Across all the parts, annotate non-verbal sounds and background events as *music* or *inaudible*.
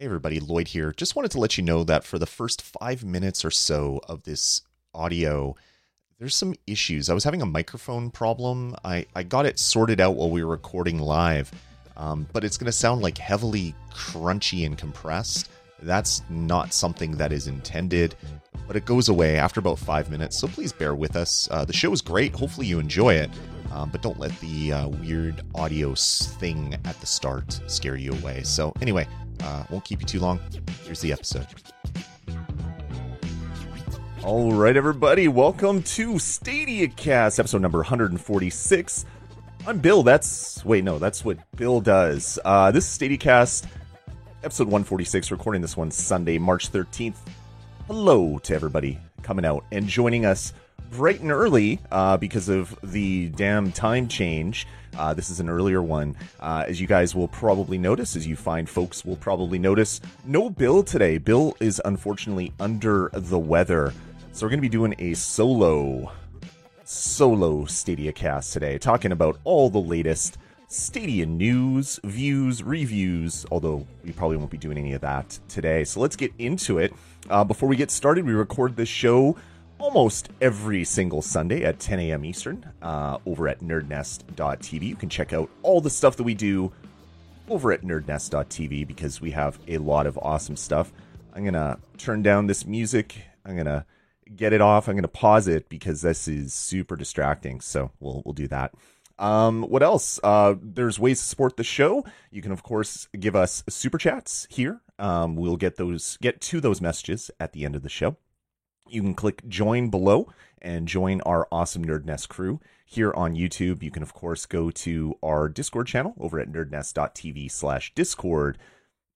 Hey everybody, Lloyd here. Just wanted to let you know that for the first five minutes or so of this audio, there's some issues. I was having a microphone problem. I, I got it sorted out while we were recording live, um, but it's going to sound like heavily crunchy and compressed. That's not something that is intended, but it goes away after about five minutes, so please bear with us. Uh, the show is great. Hopefully, you enjoy it, um, but don't let the uh, weird audio thing at the start scare you away. So, anyway, uh, won't keep you too long. Here's the episode. All right, everybody, welcome to Stadia Cast, episode number 146. I'm Bill. That's wait, no, that's what Bill does. Uh, this is Stadia Cast, episode 146. Recording this one Sunday, March 13th. Hello to everybody coming out and joining us bright and early uh, because of the damn time change. Uh, this is an earlier one. Uh, as you guys will probably notice, as you find folks will probably notice, no Bill today. Bill is unfortunately under the weather. So we're going to be doing a solo, solo Stadia cast today, talking about all the latest Stadia news, views, reviews, although we probably won't be doing any of that today. So let's get into it. Uh, before we get started, we record this show almost every single Sunday at 10 a.m. Eastern uh, over at nerdnest.tv. You can check out all the stuff that we do over at nerdnest.tv because we have a lot of awesome stuff. I'm going to turn down this music. I'm going to get it off. I'm going to pause it because this is super distracting. So we'll, we'll do that. Um, what else? Uh, there's ways to support the show. You can, of course, give us super chats here. Um, we'll get those, get to those messages at the end of the show. You can click join below and join our awesome Nerd Nest crew here on YouTube. You can, of course, go to our Discord channel over at nerdnest.tv slash Discord.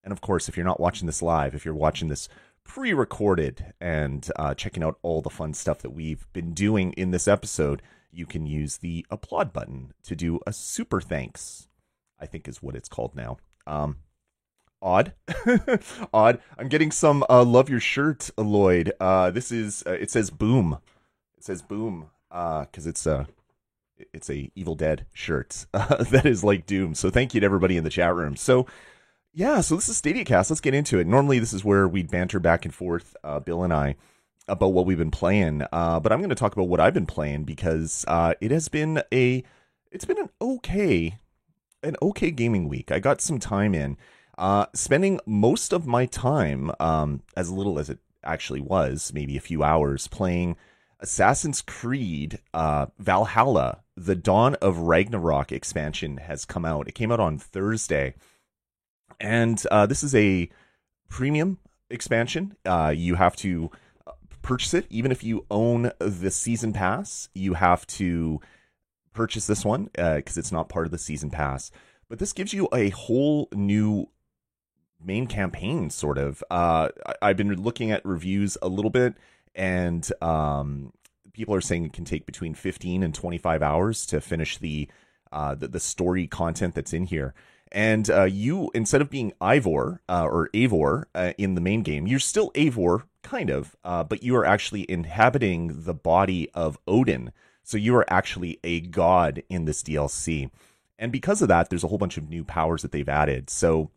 And of course, if you're not watching this live, if you're watching this pre recorded and uh, checking out all the fun stuff that we've been doing in this episode, you can use the applaud button to do a super thanks, I think is what it's called now. Um, odd. *laughs* Odd. I'm getting some uh love your shirt lloyd. Uh this is uh, it says boom. It says boom uh because it's a it's a evil dead shirt *laughs* uh, that is like doom. So thank you to everybody in the chat room. So yeah so this is stadia cast let's get into it. Normally this is where we'd banter back and forth uh bill and i about what we've been playing uh but i'm going to talk about what i've been playing because uh it has been a it's been an okay an okay gaming week. I got some time in uh, spending most of my time, um, as little as it actually was, maybe a few hours, playing Assassin's Creed uh, Valhalla. The Dawn of Ragnarok expansion has come out. It came out on Thursday, and uh, this is a premium expansion. Uh, you have to purchase it, even if you own the season pass. You have to purchase this one because uh, it's not part of the season pass. But this gives you a whole new main campaign, sort of. Uh, I, have been looking at reviews a little bit, and um, people are saying it can take between 15 and 25 hours to finish the uh, the, the story content that's in here. And uh, you, instead of being Ivor uh, or avor uh, in the main game, you're still avor kind of, uh, but you are actually inhabiting the body of Odin. So you are actually a god in this DLC. And because of that, there's a whole bunch of new powers that they've added. So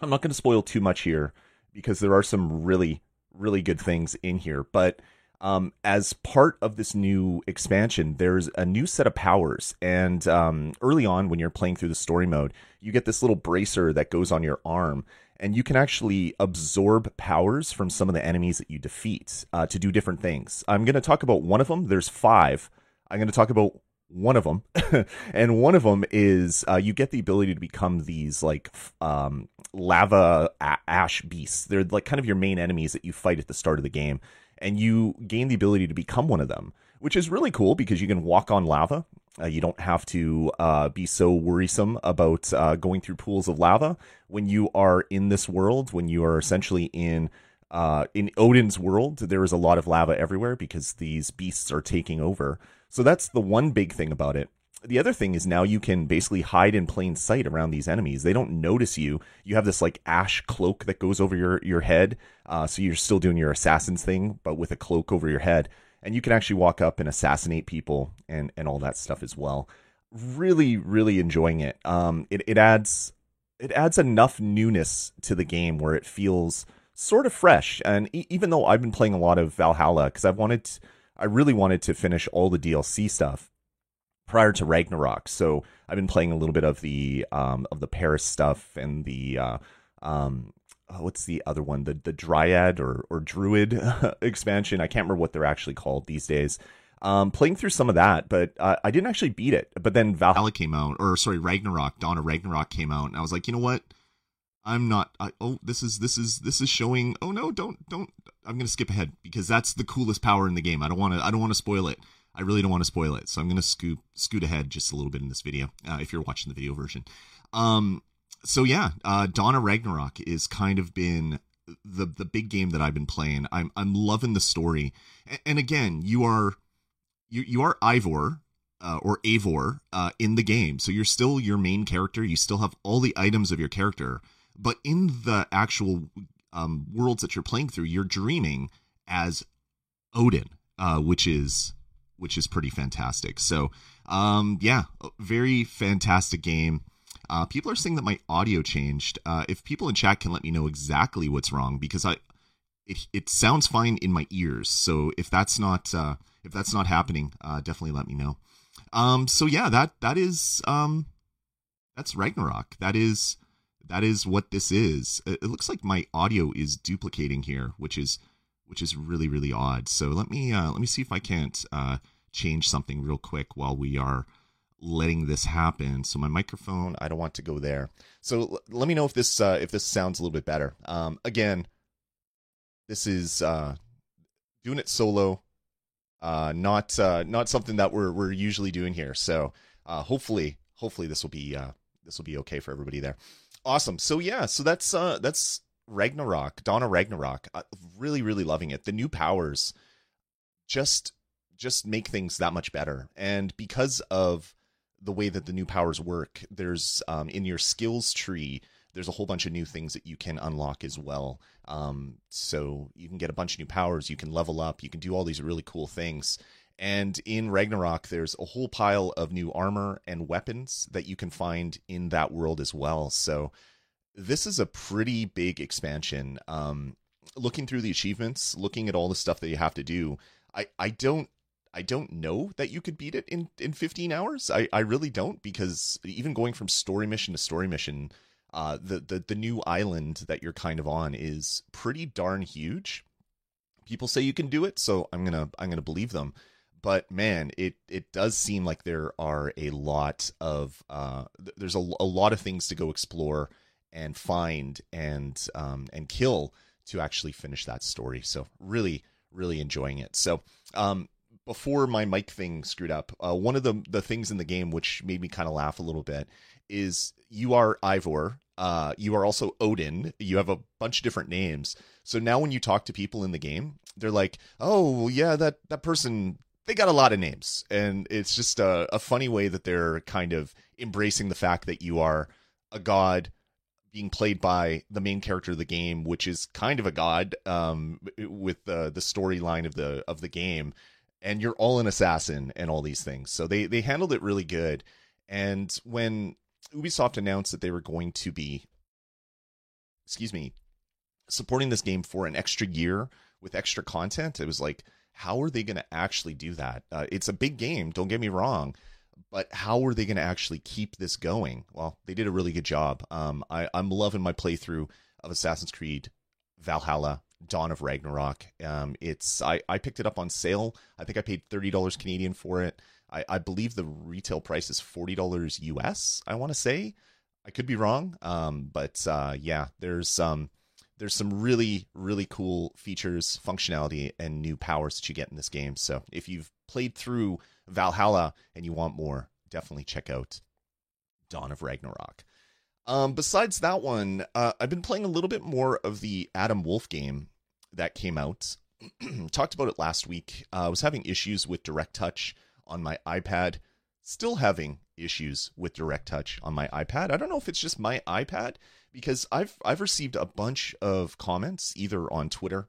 I'm not going to spoil too much here because there are some really, really good things in here. But um, as part of this new expansion, there's a new set of powers. And um, early on, when you're playing through the story mode, you get this little bracer that goes on your arm. And you can actually absorb powers from some of the enemies that you defeat uh, to do different things. I'm going to talk about one of them. There's five. I'm going to talk about one of them *laughs* and one of them is uh, you get the ability to become these like um, lava a- ash beasts. They're like kind of your main enemies that you fight at the start of the game. And you gain the ability to become one of them which is really cool because you can walk on lava. Uh, you don't have to uh, be so worrisome about uh, going through pools of lava. When you are in this world when you are essentially in uh, in Odin's world, there is a lot of lava everywhere because these beasts are taking over. So that's the one big thing about it. The other thing is now you can basically hide in plain sight around these enemies. They don't notice you. You have this like ash cloak that goes over your your head, uh, so you're still doing your assassin's thing, but with a cloak over your head, and you can actually walk up and assassinate people and and all that stuff as well. Really, really enjoying it. Um, it it adds it adds enough newness to the game where it feels sort of fresh. And e- even though I've been playing a lot of Valhalla because I've wanted, to, I really wanted to finish all the DLC stuff prior to Ragnarok. So I've been playing a little bit of the um, of the Paris stuff and the uh, um, oh, what's the other one? The the Dryad or or Druid *laughs* expansion. I can't remember what they're actually called these days. Um, playing through some of that, but uh, I didn't actually beat it. But then Valhalla came out, or sorry, Ragnarok, Dawn of Ragnarok came out, and I was like, you know what? I'm not. I, oh, this is this is this is showing. Oh no, don't don't. I'm gonna skip ahead because that's the coolest power in the game. I don't want to. I don't want to spoil it. I really don't want to spoil it, so I'm gonna scoot scoot ahead just a little bit in this video. Uh, if you're watching the video version, um, so yeah, uh, of Ragnarok is kind of been the the big game that I've been playing. I'm I'm loving the story, and, and again, you are you you are Ivor uh, or Avor uh, in the game, so you're still your main character. You still have all the items of your character, but in the actual um, worlds that you're playing through, you're dreaming as Odin, uh, which is which is pretty fantastic. So, um, yeah, very fantastic game. Uh, people are saying that my audio changed. Uh, if people in chat can let me know exactly what's wrong, because I it it sounds fine in my ears. So if that's not uh, if that's not happening, uh, definitely let me know. Um, so yeah, that that is um, that's Ragnarok. That is that is what this is. It, it looks like my audio is duplicating here, which is which is really really odd. So let me uh, let me see if I can't uh, change something real quick while we are letting this happen. So my microphone, I don't want to go there. So l- let me know if this uh, if this sounds a little bit better. Um, again, this is uh, doing it solo uh, not uh, not something that we're we're usually doing here. So uh, hopefully hopefully this will be uh, this will be okay for everybody there. Awesome. So yeah, so that's uh, that's Ragnarok, Dawn of Ragnarok. Uh, really really loving it. The new powers just just make things that much better, and because of the way that the new powers work, there's um, in your skills tree there's a whole bunch of new things that you can unlock as well. Um, so you can get a bunch of new powers, you can level up, you can do all these really cool things. And in Ragnarok, there's a whole pile of new armor and weapons that you can find in that world as well. So this is a pretty big expansion. Um, looking through the achievements, looking at all the stuff that you have to do, I, I don't I don't know that you could beat it in, in 15 hours. I, I really don't because even going from story mission to story mission, uh, the, the the new island that you're kind of on is pretty darn huge. People say you can do it, so I'm gonna I'm gonna believe them. But man, it it does seem like there are a lot of uh, there's a, a lot of things to go explore and find and um, and kill to actually finish that story. So really really enjoying it. So um, before my mic thing screwed up, uh, one of the the things in the game which made me kind of laugh a little bit is you are Ivor. Uh, you are also Odin. You have a bunch of different names. So now when you talk to people in the game, they're like, "Oh, yeah, that that person they got a lot of names." And it's just a, a funny way that they're kind of embracing the fact that you are a god being played by the main character of the game, which is kind of a god um, with the the storyline of the of the game, and you're all an assassin and all these things. So they they handled it really good. And when Ubisoft announced that they were going to be, excuse me, supporting this game for an extra year with extra content. It was like, how are they going to actually do that? Uh, it's a big game, don't get me wrong, but how are they going to actually keep this going? Well, they did a really good job. Um, I, I'm loving my playthrough of Assassin's Creed Valhalla Dawn of Ragnarok. Um, it's I, I picked it up on sale. I think I paid thirty dollars Canadian for it. I, I believe the retail price is forty dollars US. I want to say, I could be wrong, um, but uh, yeah, there's um, there's some really really cool features, functionality, and new powers that you get in this game. So if you've played through Valhalla and you want more, definitely check out Dawn of Ragnarok. Um, besides that one, uh, I've been playing a little bit more of the Adam Wolfe game that came out. *clears throat* Talked about it last week. Uh, I was having issues with Direct Touch on my iPad. Still having issues with Direct Touch on my iPad. I don't know if it's just my iPad because I've I've received a bunch of comments either on Twitter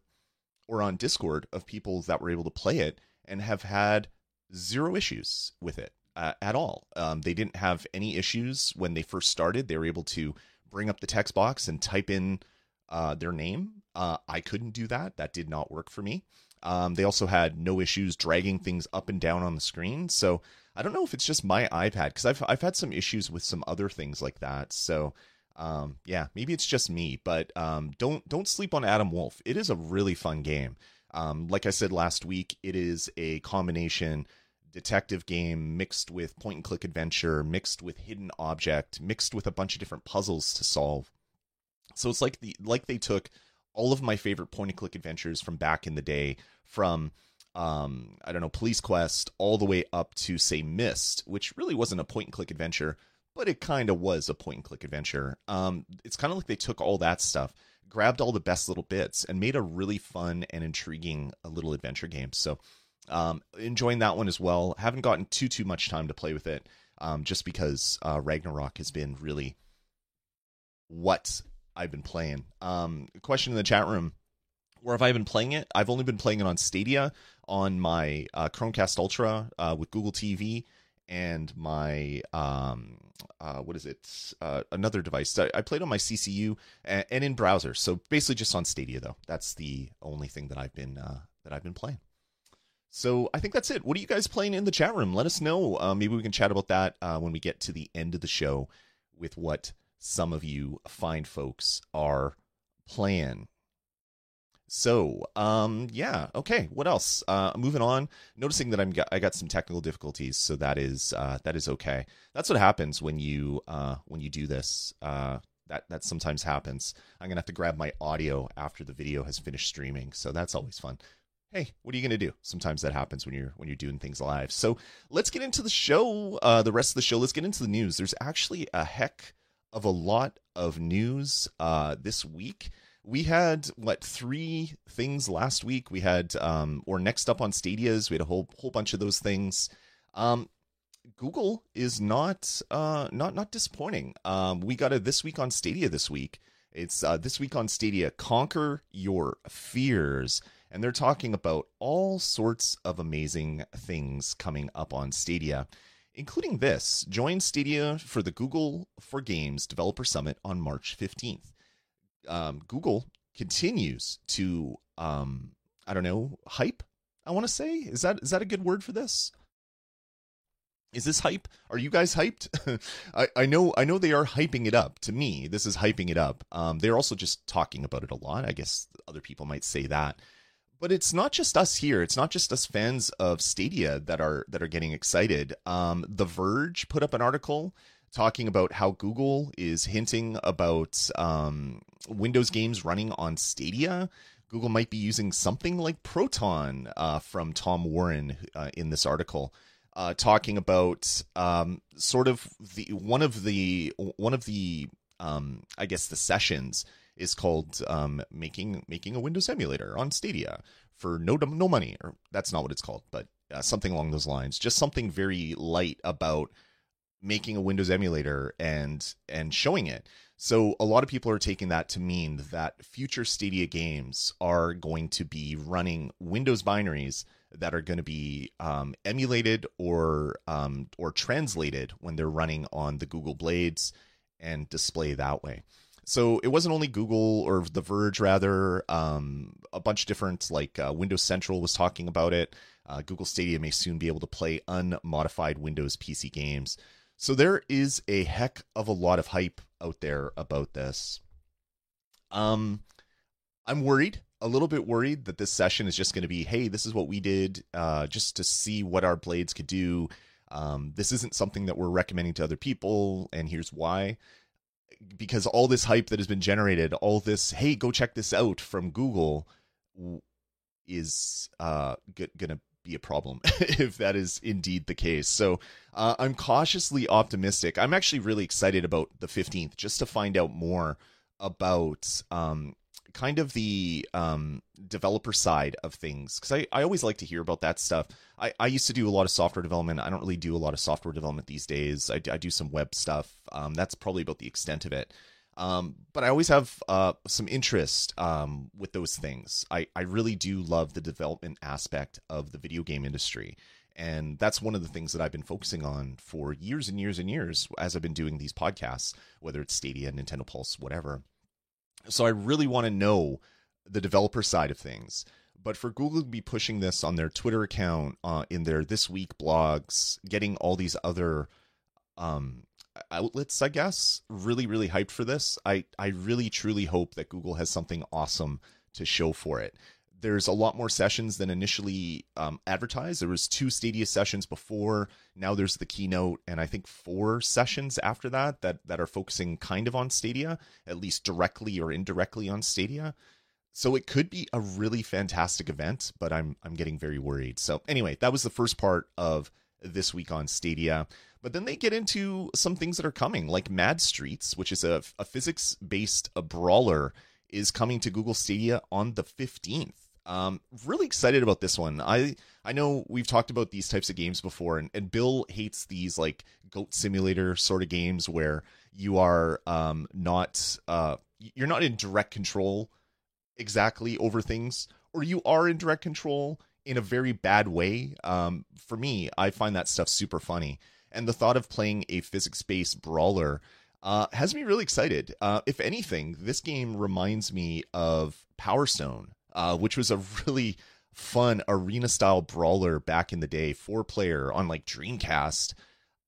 or on Discord of people that were able to play it and have had zero issues with it uh, at all. Um, they didn't have any issues when they first started. They were able to bring up the text box and type in uh, their name. Uh, I couldn't do that. That did not work for me. Um, they also had no issues dragging things up and down on the screen. So I don't know if it's just my iPad because I've I've had some issues with some other things like that. So um, yeah, maybe it's just me. But um, don't don't sleep on Adam Wolfe. It is a really fun game. Um, like I said last week, it is a combination detective game mixed with point and click adventure, mixed with hidden object, mixed with a bunch of different puzzles to solve. So it's like the like they took all of my favorite point and click adventures from back in the day from um I don't know Police Quest all the way up to say Myst, which really wasn't a point and click adventure, but it kind of was a point and click adventure. Um it's kind of like they took all that stuff, grabbed all the best little bits and made a really fun and intriguing little adventure game. So um enjoying that one as well. Haven't gotten too too much time to play with it um just because uh Ragnarok has been really what I've been playing. Um, question in the chat room: Where have I been playing it? I've only been playing it on Stadia, on my uh, Chromecast Ultra uh, with Google TV, and my um, uh, what is it? Uh, another device. I, I, played on my CCU and, and, in browser. So basically, just on Stadia though. That's the only thing that I've been uh, that I've been playing. So I think that's it. What are you guys playing in the chat room? Let us know. Uh, maybe we can chat about that when we get to the end of the show with what some of you fine folks are playing. So, um, yeah, okay. What else? Uh, moving on. Noticing that I'm got, I got some technical difficulties, so that is uh, that is okay. That's what happens when you uh, when you do this. Uh, that that sometimes happens. I'm gonna have to grab my audio after the video has finished streaming, so that's always fun. Hey, what are you gonna do? Sometimes that happens when you're when you're doing things live. So let's get into the show. Uh, the rest of the show. Let's get into the news. There's actually a heck of a lot of news uh, this week. We had what three things last week? We had um, or next up on Stadia's, we had a whole whole bunch of those things. Um, Google is not uh, not not disappointing. Um, we got a this week on Stadia this week. It's uh, this week on Stadia. Conquer your fears, and they're talking about all sorts of amazing things coming up on Stadia including this. Join Stadia for the Google for Games Developer Summit on March 15th. Um, Google continues to, um, I don't know, hype. I want to say is that is that a good word for this? Is this hype? Are you guys hyped? *laughs* I, I know I know they are hyping it up. To me, this is hyping it up. Um, they're also just talking about it a lot. I guess other people might say that but it's not just us here. It's not just us fans of Stadia that are that are getting excited. Um, the Verge put up an article talking about how Google is hinting about um, Windows games running on Stadia. Google might be using something like Proton uh, from Tom Warren uh, in this article, uh, talking about um, sort of the one of the one of the um, I guess the sessions is called um, making making a Windows emulator on Stadia for no no money, or that's not what it's called, but uh, something along those lines. Just something very light about making a Windows emulator and and showing it. So a lot of people are taking that to mean that future Stadia games are going to be running Windows binaries that are going to be um, emulated or um, or translated when they're running on the Google Blades and display that way so it wasn't only Google or The Verge, rather. Um, a bunch of different, like uh, Windows Central was talking about it. Uh, Google Stadia may soon be able to play unmodified Windows PC games. So there is a heck of a lot of hype out there about this. Um, I'm worried, a little bit worried that this session is just going to be, hey, this is what we did, uh, just to see what our blades could do. Um, this isn't something that we're recommending to other people, and here's why because all this hype that has been generated, all this hey, go check this out from Google, is uh, g- gonna be a problem *laughs* if that is indeed the case. So uh, I'm cautiously optimistic. I'm actually really excited about the 15th just to find out more about um, kind of the um, developer side of things because I, I always like to hear about that stuff. I, I used to do a lot of software development. I don't really do a lot of software development these days. I, I do some web stuff. Um, that's probably about the extent of it. Um, but I always have uh, some interest um, with those things. I, I really do love the development aspect of the video game industry. And that's one of the things that I've been focusing on for years and years and years as I've been doing these podcasts, whether it's Stadia, Nintendo Pulse, whatever. So I really want to know the developer side of things. But for Google to be pushing this on their Twitter account, uh, in their This Week blogs, getting all these other um, outlets, I guess, really, really hyped for this. I, I really, truly hope that Google has something awesome to show for it. There's a lot more sessions than initially um, advertised. There was two Stadia sessions before. Now there's the keynote, and I think four sessions after that that that are focusing kind of on Stadia, at least directly or indirectly on Stadia. So it could be a really fantastic event, but I'm I'm getting very worried. So anyway, that was the first part of this week on Stadia. But then they get into some things that are coming, like Mad Streets, which is a, a physics based brawler, is coming to Google Stadia on the 15th. Um, really excited about this one. I I know we've talked about these types of games before, and, and Bill hates these like goat simulator sort of games where you are um, not uh, you're not in direct control exactly over things, or you are in direct control in a very bad way. Um, for me, I find that stuff super funny and the thought of playing a physics based brawler uh, has me really excited. Uh, if anything, this game reminds me of Power Stone, uh, which was a really fun arena style brawler back in the day, four player on like Dreamcast.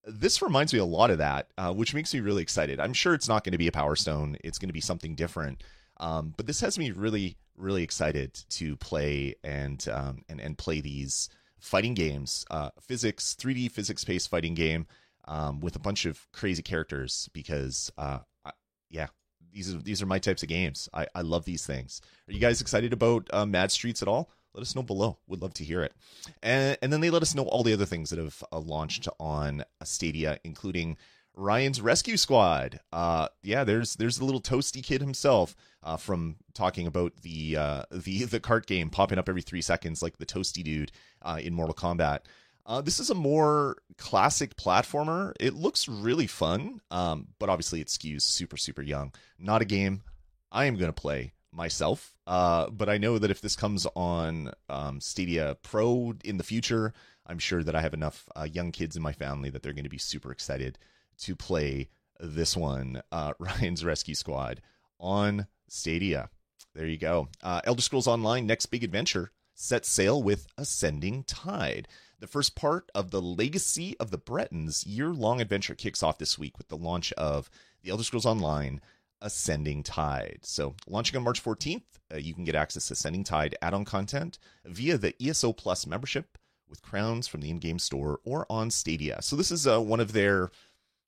This reminds me a lot of that, uh, which makes me really excited. I'm sure it's not going to be a Power Stone, it's going to be something different. Um, but this has me really, really excited to play and um, and and play these fighting games, uh, physics, 3D physics based fighting game um, with a bunch of crazy characters because, uh, I, yeah, these are these are my types of games. I, I love these things. Are you guys excited about uh, Mad Streets at all? Let us know below. Would love to hear it. And and then they let us know all the other things that have uh, launched on Stadia, including Ryan's Rescue Squad. Uh, yeah, there's there's the little toasty kid himself uh, from talking about the uh, the the cart game popping up every three seconds, like the toasty dude uh, in Mortal Kombat. Uh, this is a more classic platformer. It looks really fun, um, but obviously it skews super super young. Not a game I am going to play myself, uh, but I know that if this comes on um, Stadia Pro in the future, I'm sure that I have enough uh, young kids in my family that they're going to be super excited to play this one, uh, *laughs* Ryan's Rescue Squad, on Stadia. There you go. Uh, Elder Scrolls Online Next Big Adventure sets sail with Ascending Tide. The first part of the Legacy of the Bretons year long adventure kicks off this week with the launch of The Elder Scrolls Online Ascending Tide. So, launching on March 14th, uh, you can get access to Ascending Tide add on content via the ESO Plus membership with crowns from the in game store or on Stadia. So, this is uh, one of their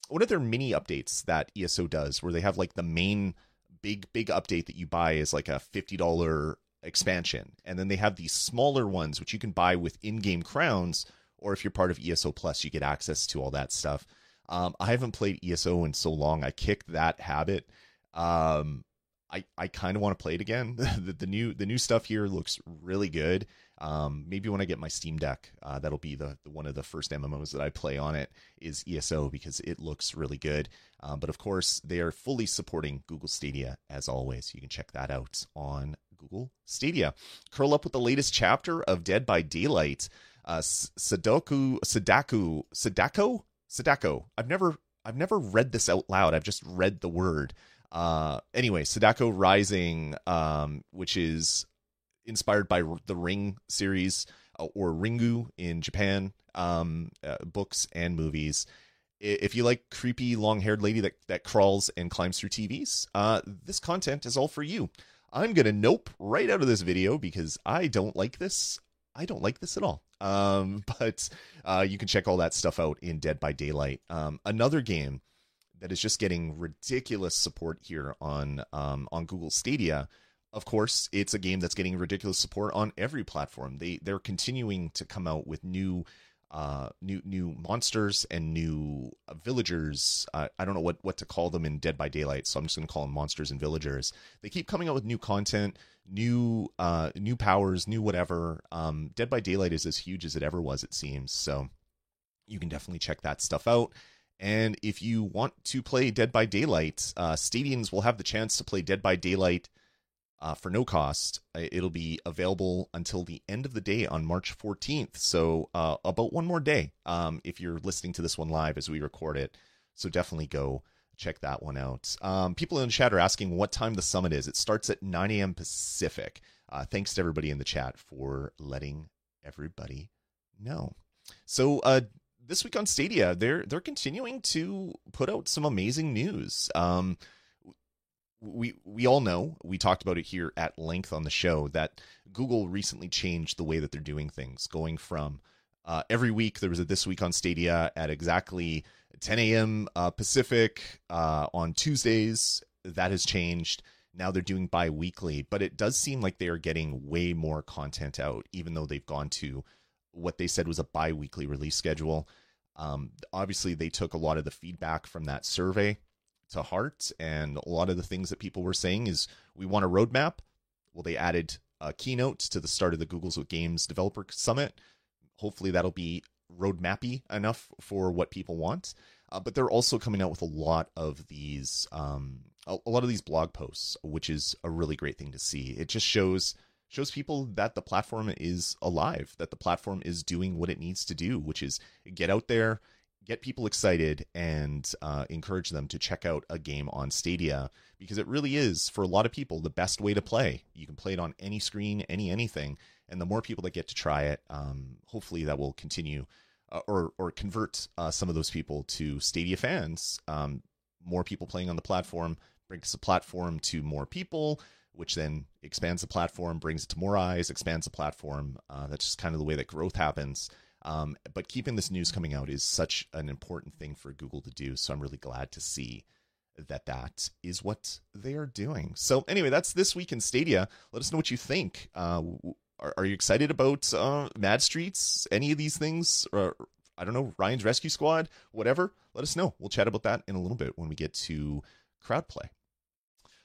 one of their mini updates that ESO does, where they have like the main big big update that you buy is like a fifty dollar expansion, and then they have these smaller ones which you can buy with in-game crowns, or if you're part of ESO Plus, you get access to all that stuff. Um, I haven't played ESO in so long; I kicked that habit. Um, I, I kind of want to play it again. *laughs* the, the, new the new stuff here looks really good. Um, maybe when I get my Steam Deck, uh, that'll be the, the, one of the first MMOs that I play on it is ESO because it looks really good. Um, but of course, they are fully supporting Google Stadia as always. You can check that out on Google Stadia. Curl up with the latest chapter of Dead by Daylight. Uh, Sadako Sadako Sadako. I've never I've never read this out loud. I've just read the word. Uh, anyway, Sadako Rising, um, which is inspired by the Ring series uh, or Ringu in Japan, um, uh, books and movies. If you like creepy long-haired lady that, that crawls and climbs through TVs, uh, this content is all for you. I'm gonna nope right out of this video because I don't like this. I don't like this at all. Um, *laughs* but uh, you can check all that stuff out in Dead by Daylight. Um, another game that is just getting ridiculous support here on um, on Google Stadia. Of course, it's a game that's getting ridiculous support on every platform. They they're continuing to come out with new uh, new new monsters and new uh, villagers. Uh, I don't know what what to call them in Dead by Daylight, so I'm just going to call them monsters and villagers. They keep coming out with new content, new uh, new powers, new whatever. Um, Dead by Daylight is as huge as it ever was, it seems. So you can definitely check that stuff out. And if you want to play Dead by Daylight, uh, Stadians will have the chance to play Dead by Daylight uh, for no cost. Uh, it'll be available until the end of the day on March 14th. So uh, about one more day um, if you're listening to this one live as we record it. So definitely go check that one out. Um, people in the chat are asking what time the summit is. It starts at 9 a.m. Pacific. Uh, thanks to everybody in the chat for letting everybody know. So uh, this week on Stadia, they're they're continuing to put out some amazing news. Um, we we all know we talked about it here at length on the show that Google recently changed the way that they're doing things, going from uh, every week there was a this week on Stadia at exactly 10 a.m. Uh, Pacific uh, on Tuesdays. That has changed. Now they're doing bi-weekly, but it does seem like they are getting way more content out, even though they've gone to what they said was a bi-weekly release schedule. Um, obviously, they took a lot of the feedback from that survey to heart, and a lot of the things that people were saying is we want a roadmap. Well, they added a keynote to the start of the Google's with Games Developer Summit. Hopefully, that'll be roadmappy enough for what people want. Uh, but they're also coming out with a lot of these, um, a, a lot of these blog posts, which is a really great thing to see. It just shows shows people that the platform is alive, that the platform is doing what it needs to do, which is get out there, get people excited, and uh, encourage them to check out a game on Stadia because it really is, for a lot of people, the best way to play. You can play it on any screen, any anything, and the more people that get to try it, um, hopefully that will continue uh, or or convert uh, some of those people to Stadia fans. Um, more people playing on the platform brings the platform to more people which then expands the platform, brings it to more eyes, expands the platform. Uh, that's just kind of the way that growth happens. Um, but keeping this news coming out is such an important thing for Google to do. So I'm really glad to see that that is what they are doing. So anyway, that's this week in Stadia. Let us know what you think. Uh, are, are, you excited about uh, Mad Streets? Any of these things? Or, I don't know, Ryan's Rescue Squad, whatever. Let us know. We'll chat about that in a little bit when we get to crowd play.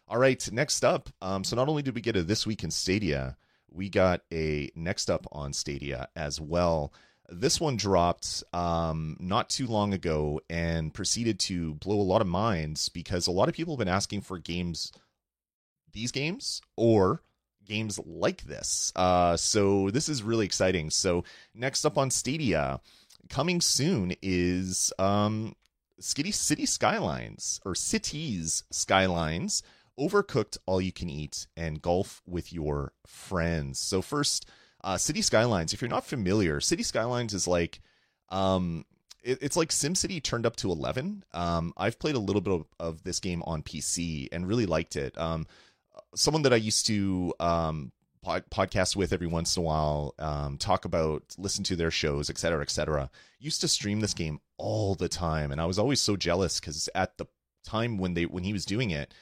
All right, next up. Um, so not only did we get a this week in Stadia, we got a next up on Stadia as well. This one dropped um, not too long ago and proceeded to blow a lot of minds because a lot of people have been asking for games, these games, or games like this. Uh, so this is really exciting. So next up on Stadia, coming soon is um, Skitty City Skylines or Cities Skylines Overcooked All You Can Eat, and Golf with Your Friends. So, first, uh, City Skylines. If you're not familiar, City Skylines is like. Um, it, it's like SimCity turned up to 11. Um, I've played a little bit of, of, this game on PC and really liked it. Um, someone that I used to um, pod- podcast with every once in a while, um, talk about, listen to their shows, etc., etc. Used to stream this game all the time, and I was always so jealous because at the time when they when he was doing it,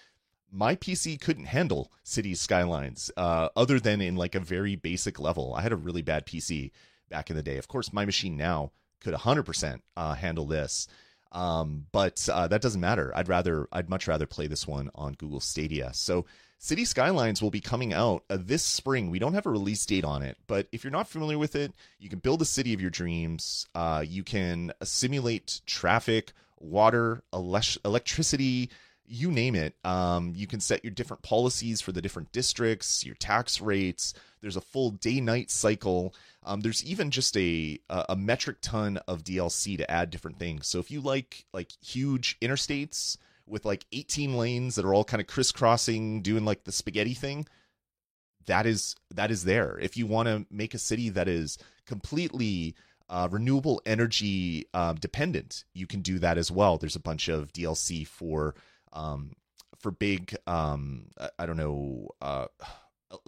my PC couldn't handle Cities Skylines, uh, other than in like a very basic level. I had a really bad PC back in the day. Of course, my machine now could 100% uh, handle this, um, but uh, that doesn't matter. I'd rather, I'd much rather play this one on Google Stadia. So, City Skylines will be coming out uh, this spring. We don't have a release date on it, but if you're not familiar with it, you can build a city of your dreams. Uh, you can simulate traffic, water, ele- electricity you name it. Um, you can set your different policies for the different districts, your tax rates. There's a full day-night cycle. Um, there's even just a a metric ton of DLC to add different things. So if you like like huge interstates with like 18 lanes that are all kind of crisscrossing, doing like the spaghetti thing, that is that is there. If you want to make a city that is completely uh, renewable energy uh, dependent, you can do that as well. There's a bunch of DLC for um, for big um, I don't know uh,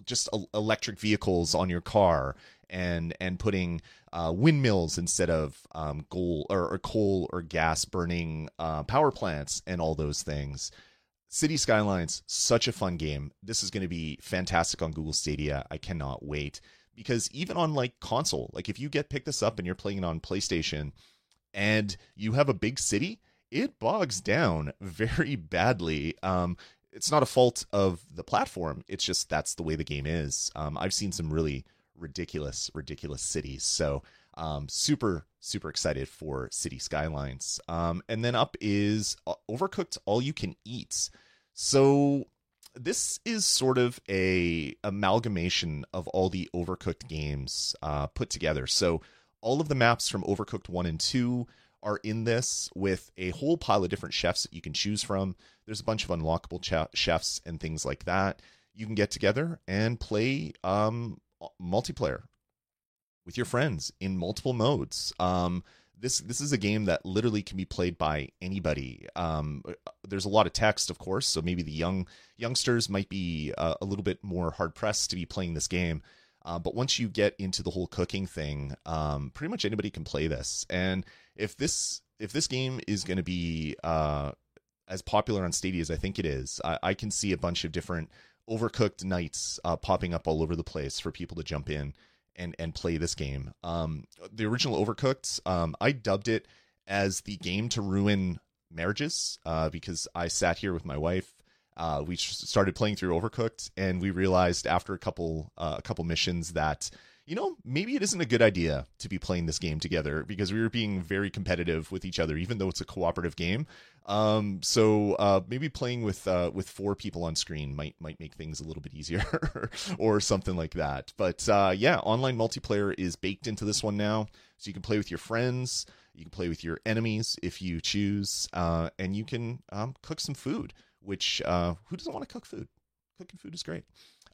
just electric vehicles on your car and and putting uh, windmills instead of um, coal or, or, coal or gas burning uh, power plants and all those things. City Skylines, such a fun game. This is going to be fantastic on Google Stadia. I cannot wait because even on like console, like if you get pick this up and you're playing it on PlayStation and you have a big city, it bogs down very badly. Um, it's not a fault of the platform. It's just that's the way the game is. Um, I've seen some really ridiculous, ridiculous cities. So um, super, super excited for City Skylines. Um, and then up is uh, Overcooked All You Can Eat. So this is sort of a amalgamation of all the Overcooked games uh, put together. So all of the maps from Overcooked 1 and 2 are in this with a whole pile of different chefs that you can choose from. There's a bunch of unlockable ch- chefs and things like that. You can get together and play um, multiplayer with your friends in multiple modes. Um, this this is a game that literally can be played by anybody. Um, there's a lot of text, of course, so maybe the young youngsters might be uh, a little bit more hard pressed to be playing this game. Uh, but once you get into the whole cooking thing, um, pretty much anybody can play this. And if this if this game is going to be uh, as popular on Stadia as I think it is, I, I, can see a bunch of different overcooked nights uh, popping up all over the place for people to jump in and and play this game. Um, the original Overcooked, um, I dubbed it as the game to ruin marriages uh, because I sat here with my wife uh, we started playing through Overcooked, and we realized after a couple uh, a couple missions that you know maybe it isn't a good idea to be playing this game together because we were being very competitive with each other, even though it's a cooperative game. Um, so uh, maybe playing with uh, with four people on screen might might make things a little bit easier, *laughs* or something like that. But uh, yeah, online multiplayer is baked into this one now, so you can play with your friends. You can play with your enemies if you choose, uh, and you can um, cook some food which uh, who doesn't want to cook food? Cooking food is great.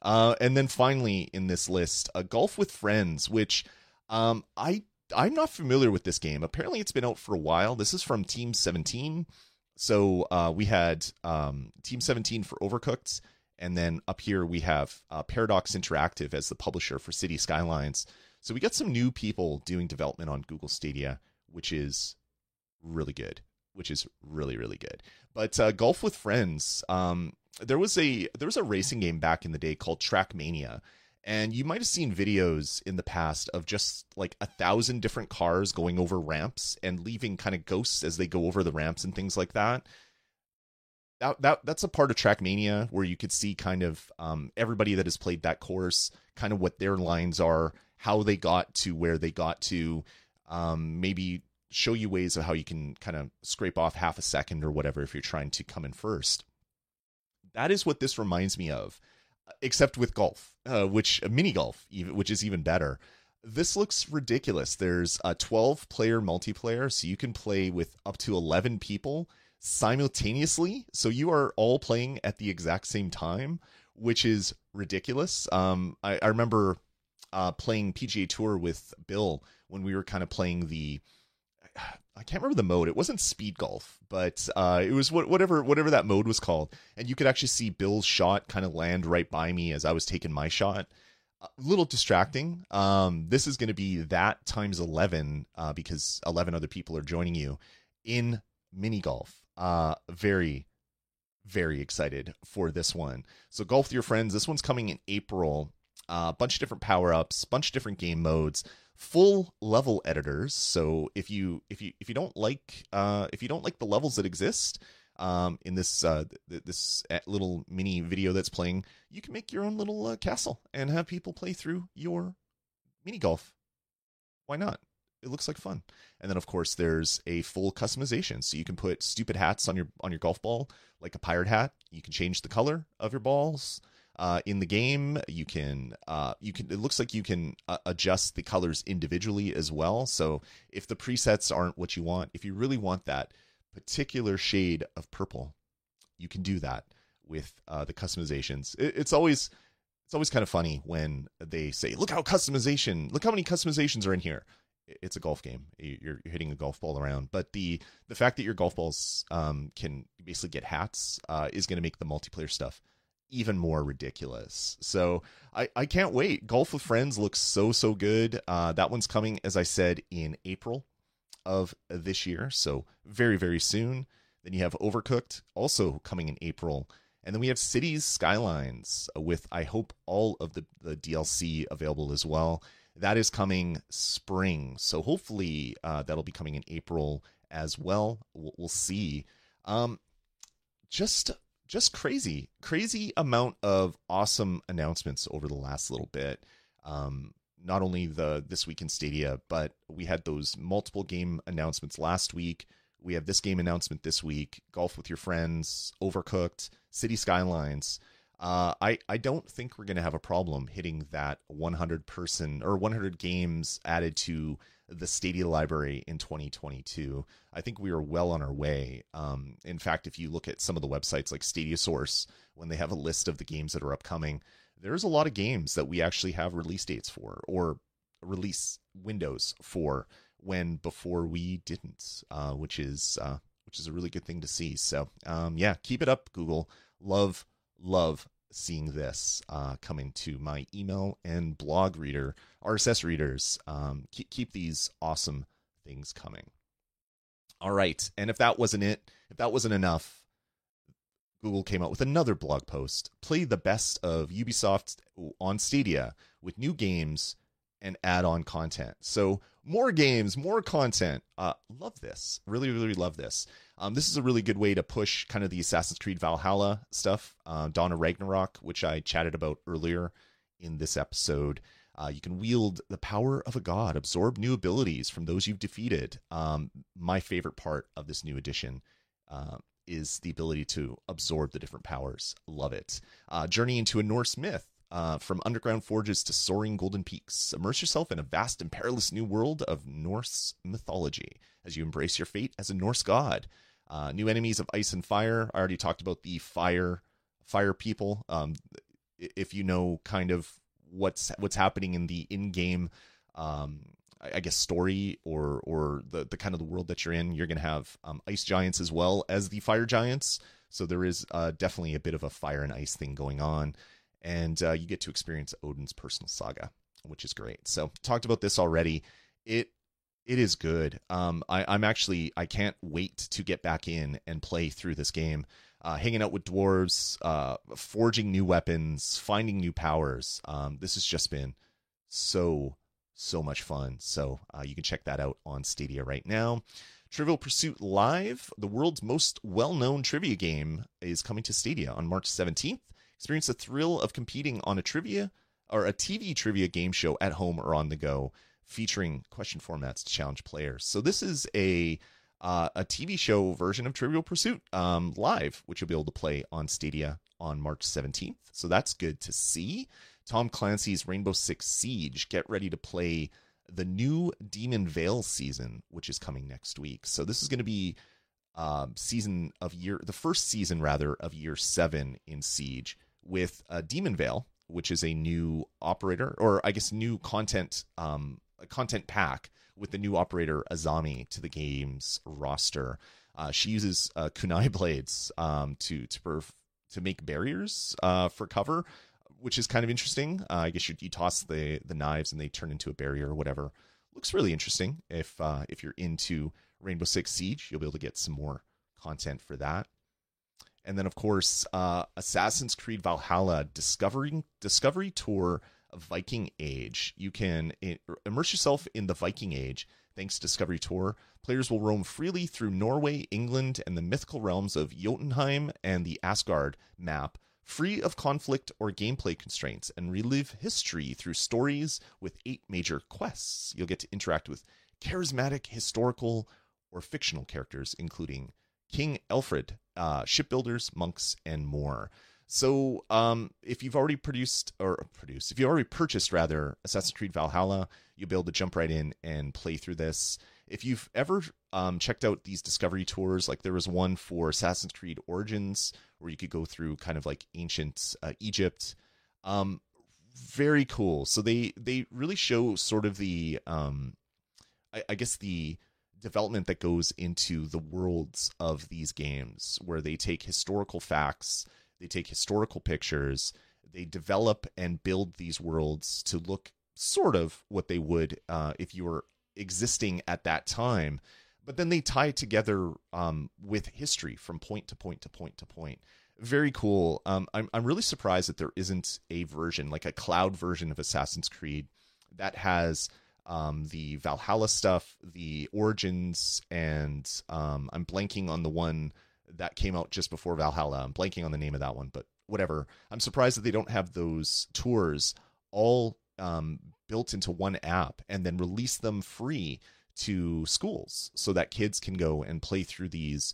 Uh, and then finally in this list, uh, Golf with Friends, which um, I I'm not familiar with this game. Apparently, it's been out for a while. This is from Team 17. So uh, we had um, Team 17 for Overcooked, and then up here we have uh, Paradox Interactive as the publisher for City Skylines. So we got some new people doing development on Google Stadia, which is really good which is really really good. But uh, golf with friends, um, there was a there was a racing game back in the day called Trackmania, and you might have seen videos in the past of just like a thousand different cars going over ramps and leaving kind of ghosts as they go over the ramps and things like that. That, that that's a part of Trackmania where you could see kind of um, everybody that has played that course, kind of what their lines are, how they got to where they got to, um, maybe show you ways of how you can kind of scrape off half a second or whatever if you're trying to come in first. That is what this reminds me of, except with golf, uh, which uh, mini golf, even, which is even better. This looks ridiculous. There's a 12 player multiplayer, so you can play with up to 11 people simultaneously. So you are all playing at the exact same time, which is ridiculous. Um, I, I remember uh, playing PGA Tour with Bill when we were kind of playing the I can't remember the mode. It wasn't speed golf, but uh, it was whatever whatever that mode was called. And you could actually see Bill's shot kind of land right by me as I was taking my shot. A little distracting. Um, this is going to be that times eleven uh, because eleven other people are joining you in mini golf. Uh, very, very excited for this one. So golf with your friends. This one's coming in April. A uh, bunch of different power ups, bunch of different game modes full level editors. So if you if you if you don't like uh, if you don't like the levels that exist um, in this uh, th- this uh, little mini video that's playing, you can make your own little uh, castle and have people play through your mini golf. Why not? It looks like fun. And then of course there's a full customization. So you can put stupid hats on your on your golf ball, like a pirate hat. You can change the color of your balls uh, in the game. You can uh, you can it looks like you can uh, adjust the colors individually as well. So if the presets aren't what you want, if you really want that particular shade of purple, you can do that with uh, the customizations. It, it's always it's always kind of funny when they say, "Look how customization! Look how many customizations are in here." It's a golf game. You're, hitting a golf ball around, but the the fact that your golf balls um, can basically get hats uh, is going to make the multiplayer stuff even more ridiculous. So I, I can't wait. Golf with Friends looks so, so good. Uh, that one's coming, as I said, in April of this year. So very, very soon. Then you have Overcooked, also coming in April. And then we have Cities Skylines with, I hope, all of the, the DLC available as well. That is coming spring. So hopefully uh, that'll be coming in April as well. We'll, we'll see. Um, just just crazy, crazy amount of awesome announcements over the last little bit. Um, not only the this week in Stadia, but we had those multiple game announcements last week. We have this game announcement this week: Golf with your friends, Overcooked, City Skylines. Uh, I I don't think we're going to have a problem hitting that 100 person or 100 games added to the Stadia library in 2022. I think we are well on our way. Um, in fact, if you look at some of the websites like Stadia Source, when they have a list of the games that are upcoming, there's a lot of games that we actually have release dates for or release windows for when before we didn't, uh, which is uh, which is a really good thing to see. So um, yeah, keep it up, Google. Love love seeing this uh, coming to my email and blog reader, RSS readers. Um, keep, keep these awesome things coming. All right. And if that wasn't it, if that wasn't enough, Google came out with another blog post. Play the best of Ubisoft on Stadia with new games and add-on content. So more games, more content. Uh, love this. Really, really love this. Um, this is a really good way to push kind of the Assassin's Creed Valhalla stuff, uh, Dawn of Ragnarok, which I chatted about earlier in this episode. Uh, you can wield the power of a god, absorb new abilities from those you've defeated. Um, my favorite part of this new edition uh, is the ability to absorb the different powers. Love it. Uh, journey into a Norse myth. Uh, from underground forges to soaring golden peaks, immerse yourself in a vast and perilous new world of Norse mythology as you embrace your fate as a Norse god. Uh, new enemies of ice and fire. I already talked about the fire fire people. Um, if you know kind of what's what's happening in the in-game, um, I guess story or or the the kind of the world that you're in, you're gonna have um, ice giants as well as the fire giants. So there is uh, definitely a bit of a fire and ice thing going on and uh, you get to experience Odin's personal saga, which is great. So talked about this already. It it is good. Um, I, I'm actually I can't wait to get back in and play through this game. Uh, hanging out with dwarves, uh, forging new weapons, finding new powers. Um, this has just been so so much fun. So uh, you can check that out on Stadia right now. Trivial Pursuit Live, the world's most well known trivia game, is coming to Stadia on March 17th. Experience the thrill of competing on a trivia or a TV trivia game show at home or on the go, featuring question formats to challenge players. So this is a uh, a TV show version of Trivial Pursuit um, live, which you'll be able to play on Stadia on March 17th. So that's good to see. Tom Clancy's Rainbow Six Siege. Get ready to play the new Demon Veil season, which is coming next week. So this is going to be um, season of year, the first season rather of year seven in Siege with uh, Demon Veil, which is a new operator, or I guess new content um, content pack with the new operator Azami to the game's roster. Uh, she uses uh, kunai *laughs* blades um, to to perf- to make barriers uh, for cover, which is kind of interesting. Uh, I guess you, you, toss the the knives and they turn into a barrier or whatever. Looks really interesting. If uh, if you're into Rainbow Six Siege, you'll be able to get some more content for that and then of course uh, Assassin's Creed Valhalla Discovering Discovery Tour Viking Age. You can immerse yourself in the Viking Age thanks Discovery Tour. Players will roam freely through Norway, England, and the mythical realms of Jotunheim and the Asgard map, free of conflict or gameplay constraints, and relive history through stories with eight major quests. You'll get to interact with charismatic historical or fictional characters, including King Alfred, uh, shipbuilders, monks, and more. So, um, if you've already produced or produced, if you already purchased rather Assassin's Creed Valhalla, you'll be able to jump right in and play through this. If you've ever um, checked out these discovery tours, like there was one for Assassin's Creed Origins, where you could go through kind of like ancient uh, Egypt. Um, very cool. So they they really show sort of the um, I, I guess the development that goes into the worlds of these games where they take historical facts they take historical pictures they develop and build these worlds to look sort of what they would uh, if you were existing at that time. But then they tie together um, with history from point to point to point to point. Very cool. Um, I'm, I'm really surprised that there isn't a version like a cloud version of assassin's creed that has um, the Valhalla stuff, the Origins, and um, I'm blanking on the one that came out just before Valhalla. I'm blanking on the name of that one, but whatever. I'm surprised that they don't have those tours all um, built into one app and then release them free to schools so that kids can go and play through these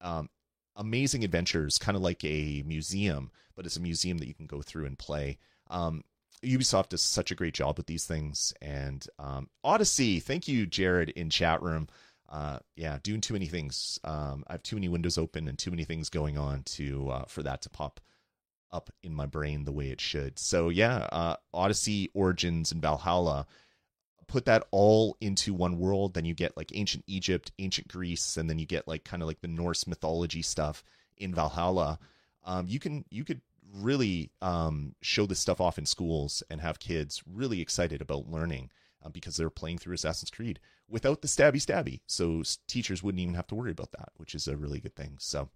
um, amazing adventures, kind of like a museum, but it's a museum that you can go through and play. Um, Ubisoft does such a great job with these things. And um, Odyssey, thank you, Jared, in chat room. Uh, yeah, doing too many things. Um, I have too many windows open and too many things going on to uh, for that to pop up in my brain the way it should. So yeah, uh, Odyssey, Origins, and Valhalla. Put that all into one world, then you get like ancient Egypt, ancient Greece, and then you get like kind of like the Norse mythology stuff in Valhalla. Um, you can you could really um, show this stuff off in schools and have kids really excited about learning uh, because they're playing through Assassin's Creed without the stabby stabby. So teachers wouldn't even have to worry about that, which is a really good thing. So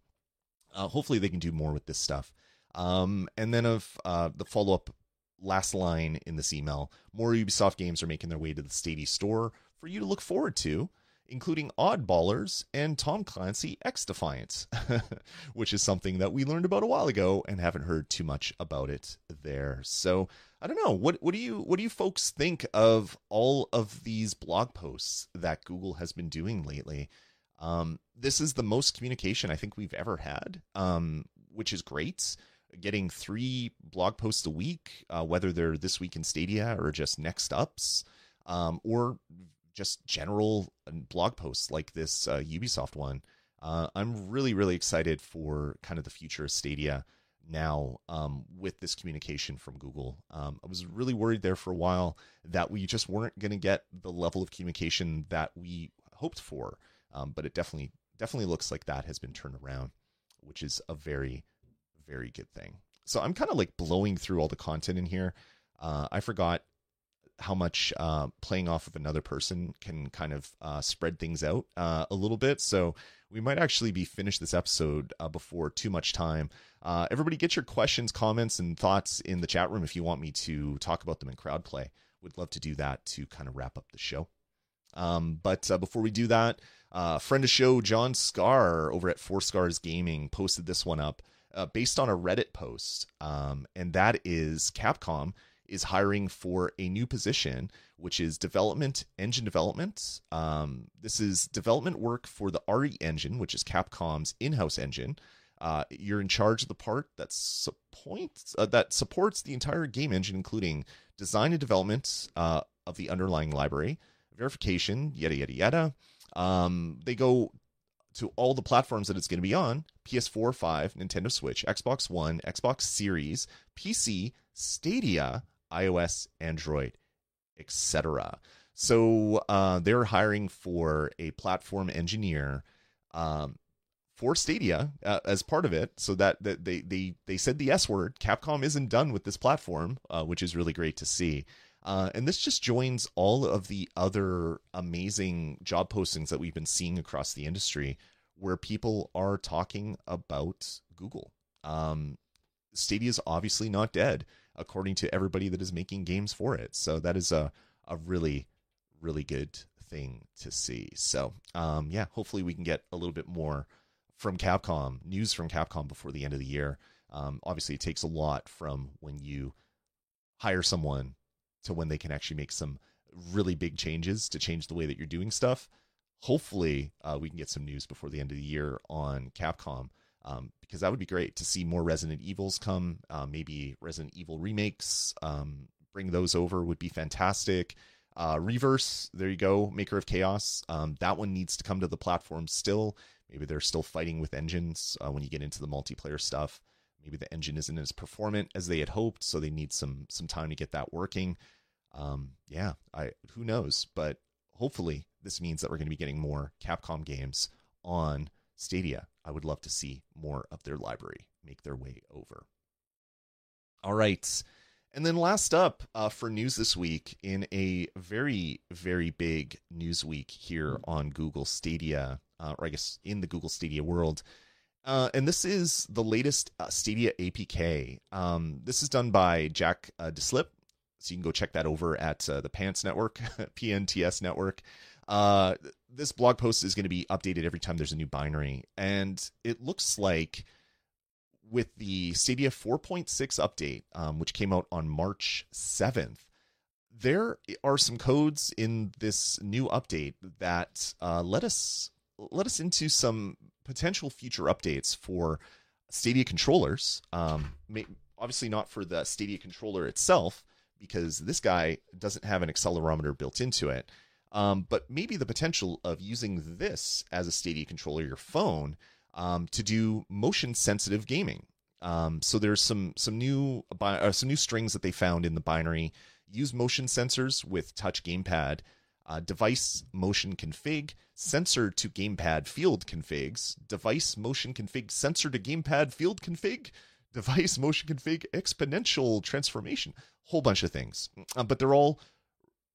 uh, hopefully they can do more with this stuff. Um, and then of uh, the follow up last line in this email, more Ubisoft games are making their way to the Stadia store for you to look forward to including Oddballers and Tom Clancy XDefiant, *laughs* which is something that we learned about a while ago and haven't heard too much about it there. So I don't know. What what do you what do you folks think of all of these blog posts that Google has been doing lately? Um, this is the most communication I think we've ever had, um, which is great. Getting three blog posts a week, uh, whether they're this week in Stadia or just next ups, um, or just general uh, blog posts like this uh, Ubisoft one. Uh, I'm really, really excited for kind of the future of Stadia now um, with this communication from Google. Um, I was really worried there for a while that we just weren't going to get the level of communication that we hoped for, um, but it definitely, definitely looks like that has been turned around, which is a very, very good thing. So I'm kind of like blowing through all the content in here. Uh, I forgot how much uh, playing off of another person can kind of uh, spread things out uh, a little bit. So we might actually be finished this episode uh, before too much time. Uh, everybody, get your questions, comments, and thoughts in the chat room if you want me to talk about them in crowd play. Would love to do that to kind of wrap up the show. Um, but uh, before we do that, friend of show John Scar over at Four Scars Gaming posted this one up based on a Reddit post, um, and that is Capcom is hiring for a new position, which is development engine development. Um, this is development work for the RE engine, which is Capcom's in-house engine. Uh, you're in charge of the part that supports uh, that supports the entire game engine, including design and development uh, of the underlying library, verification, yada yada yada. Um, they go to all the platforms that it's going to be on PS4, 5, Nintendo Switch, Xbox One, Xbox Series, PC, Stadia, iOS, Android, etc. So uh, they're hiring for a platform engineer um, for Stadia uh, as part of it, so that, that they they they said the S word. Capcom isn't done with this platform, uh, which is really great to see. Uh, and this just joins all of the other amazing job postings that we've been seeing across the industry, where people are talking about Google. Um, Stadia is obviously not dead according to everybody that is making games for it. So that is a, a really, really good thing to see. So, um, yeah, hopefully we can get a little bit more from Capcom, news from Capcom before the end of the year. Um, obviously, it takes a lot from when you hire someone to when they can actually make some really big changes to change the way that you're doing stuff. Hopefully, uh, we can get some news before the end of the year on Capcom um, because that would be great to see more Resident Evils come. Uh, maybe Resident Evil remakes, um, bring those over would be fantastic. Uh, ReVerse, there you go, Maker of Chaos. Um, that one needs to come to the platform still. Maybe they're still fighting with engines uh, when you get into the multiplayer stuff. Maybe the engine isn't as performant as they had hoped, so they need some some time to get that working. Um, yeah, I who knows, but hopefully this means that we're going to be getting more Capcom games on Stadia. I would love to see more of their library make their way over. All right. And then last up uh, for news this week, in a very, very big news week here on Google Stadia, uh, or I guess in the Google Stadia world. Uh, and this is the latest uh, Stadia APK. Um, this is done by Jack uh, Deslip. So you can go check that over at uh, the Pants Network, *laughs* PNTS Network. Uh, this blog post is going to be updated every time there's a new binary, and it looks like with the Stadia 4.6 update, um, which came out on March 7th, there are some codes in this new update that uh, let us let us into some potential future updates for Stadia controllers. Um, obviously not for the Stadia controller itself, because this guy doesn't have an accelerometer built into it. Um, but maybe the potential of using this as a Stadia controller, your phone, um, to do motion sensitive gaming. Um, so there's some some new uh, some new strings that they found in the binary. Use motion sensors with touch gamepad, uh, device motion config, sensor to gamepad field configs, device motion config, sensor to gamepad field config, device motion config, exponential transformation, whole bunch of things. Uh, but they're all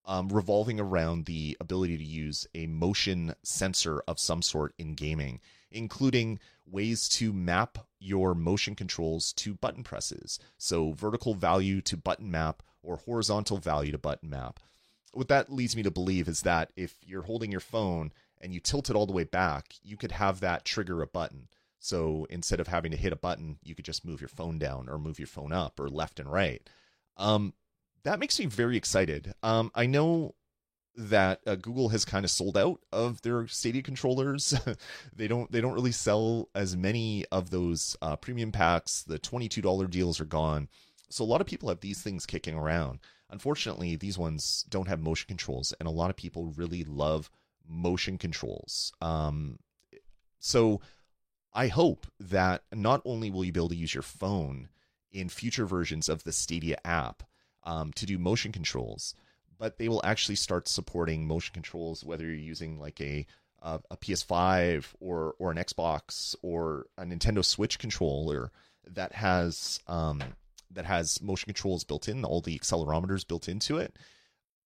um, revolving around the ability to use a motion sensor of some sort in gaming, including ways to map your motion controls to button presses. So, vertical value to button map or horizontal value to button map. What that leads me to believe is that if you're holding your phone and you tilt it all the way back, you could have that trigger a button. So instead of having to hit a button, you could just move your phone down or move your phone up or left and right. Um, that makes me very excited. Um, I know that uh, Google has kind of sold out of their Stadia controllers. *laughs* they don't they don't really sell as many of those uh, premium packs. The twenty two dollar deals are gone, so a lot of people have these things kicking around. Unfortunately, these ones don't have motion controls, and a lot of people really love motion controls. Um, so I hope that not only will you be able to use your phone in future versions of the Stadia app um, to do motion controls, but they will actually start supporting motion controls whether you're using like a a, a PS5 or or an Xbox or a Nintendo Switch controller that has um, that has motion controls built in, all the accelerometers built into it.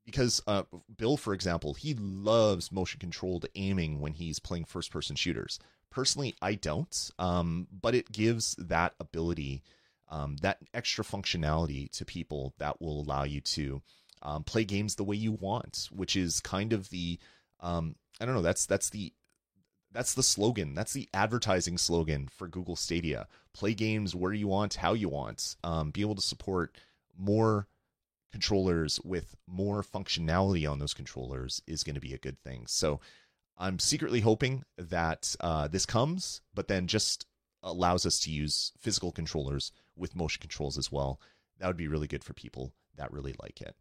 Because uh, Bill, for example, he loves motion controlled aiming when he's playing first person shooters. Personally, I don't, um, but it gives that ability um, that extra functionality to people that will allow you to um, play games the way you want, which is kind of the um, I don't know that's that's the that's the slogan that's the advertising slogan for Google Stadia. Play games where you want, how you want. Um, be able to support more controllers with more functionality on those controllers is going to be a good thing. So I'm secretly hoping that uh, this comes, but then just allows us to use physical controllers with motion controls as well. That would be really good for people that really like it.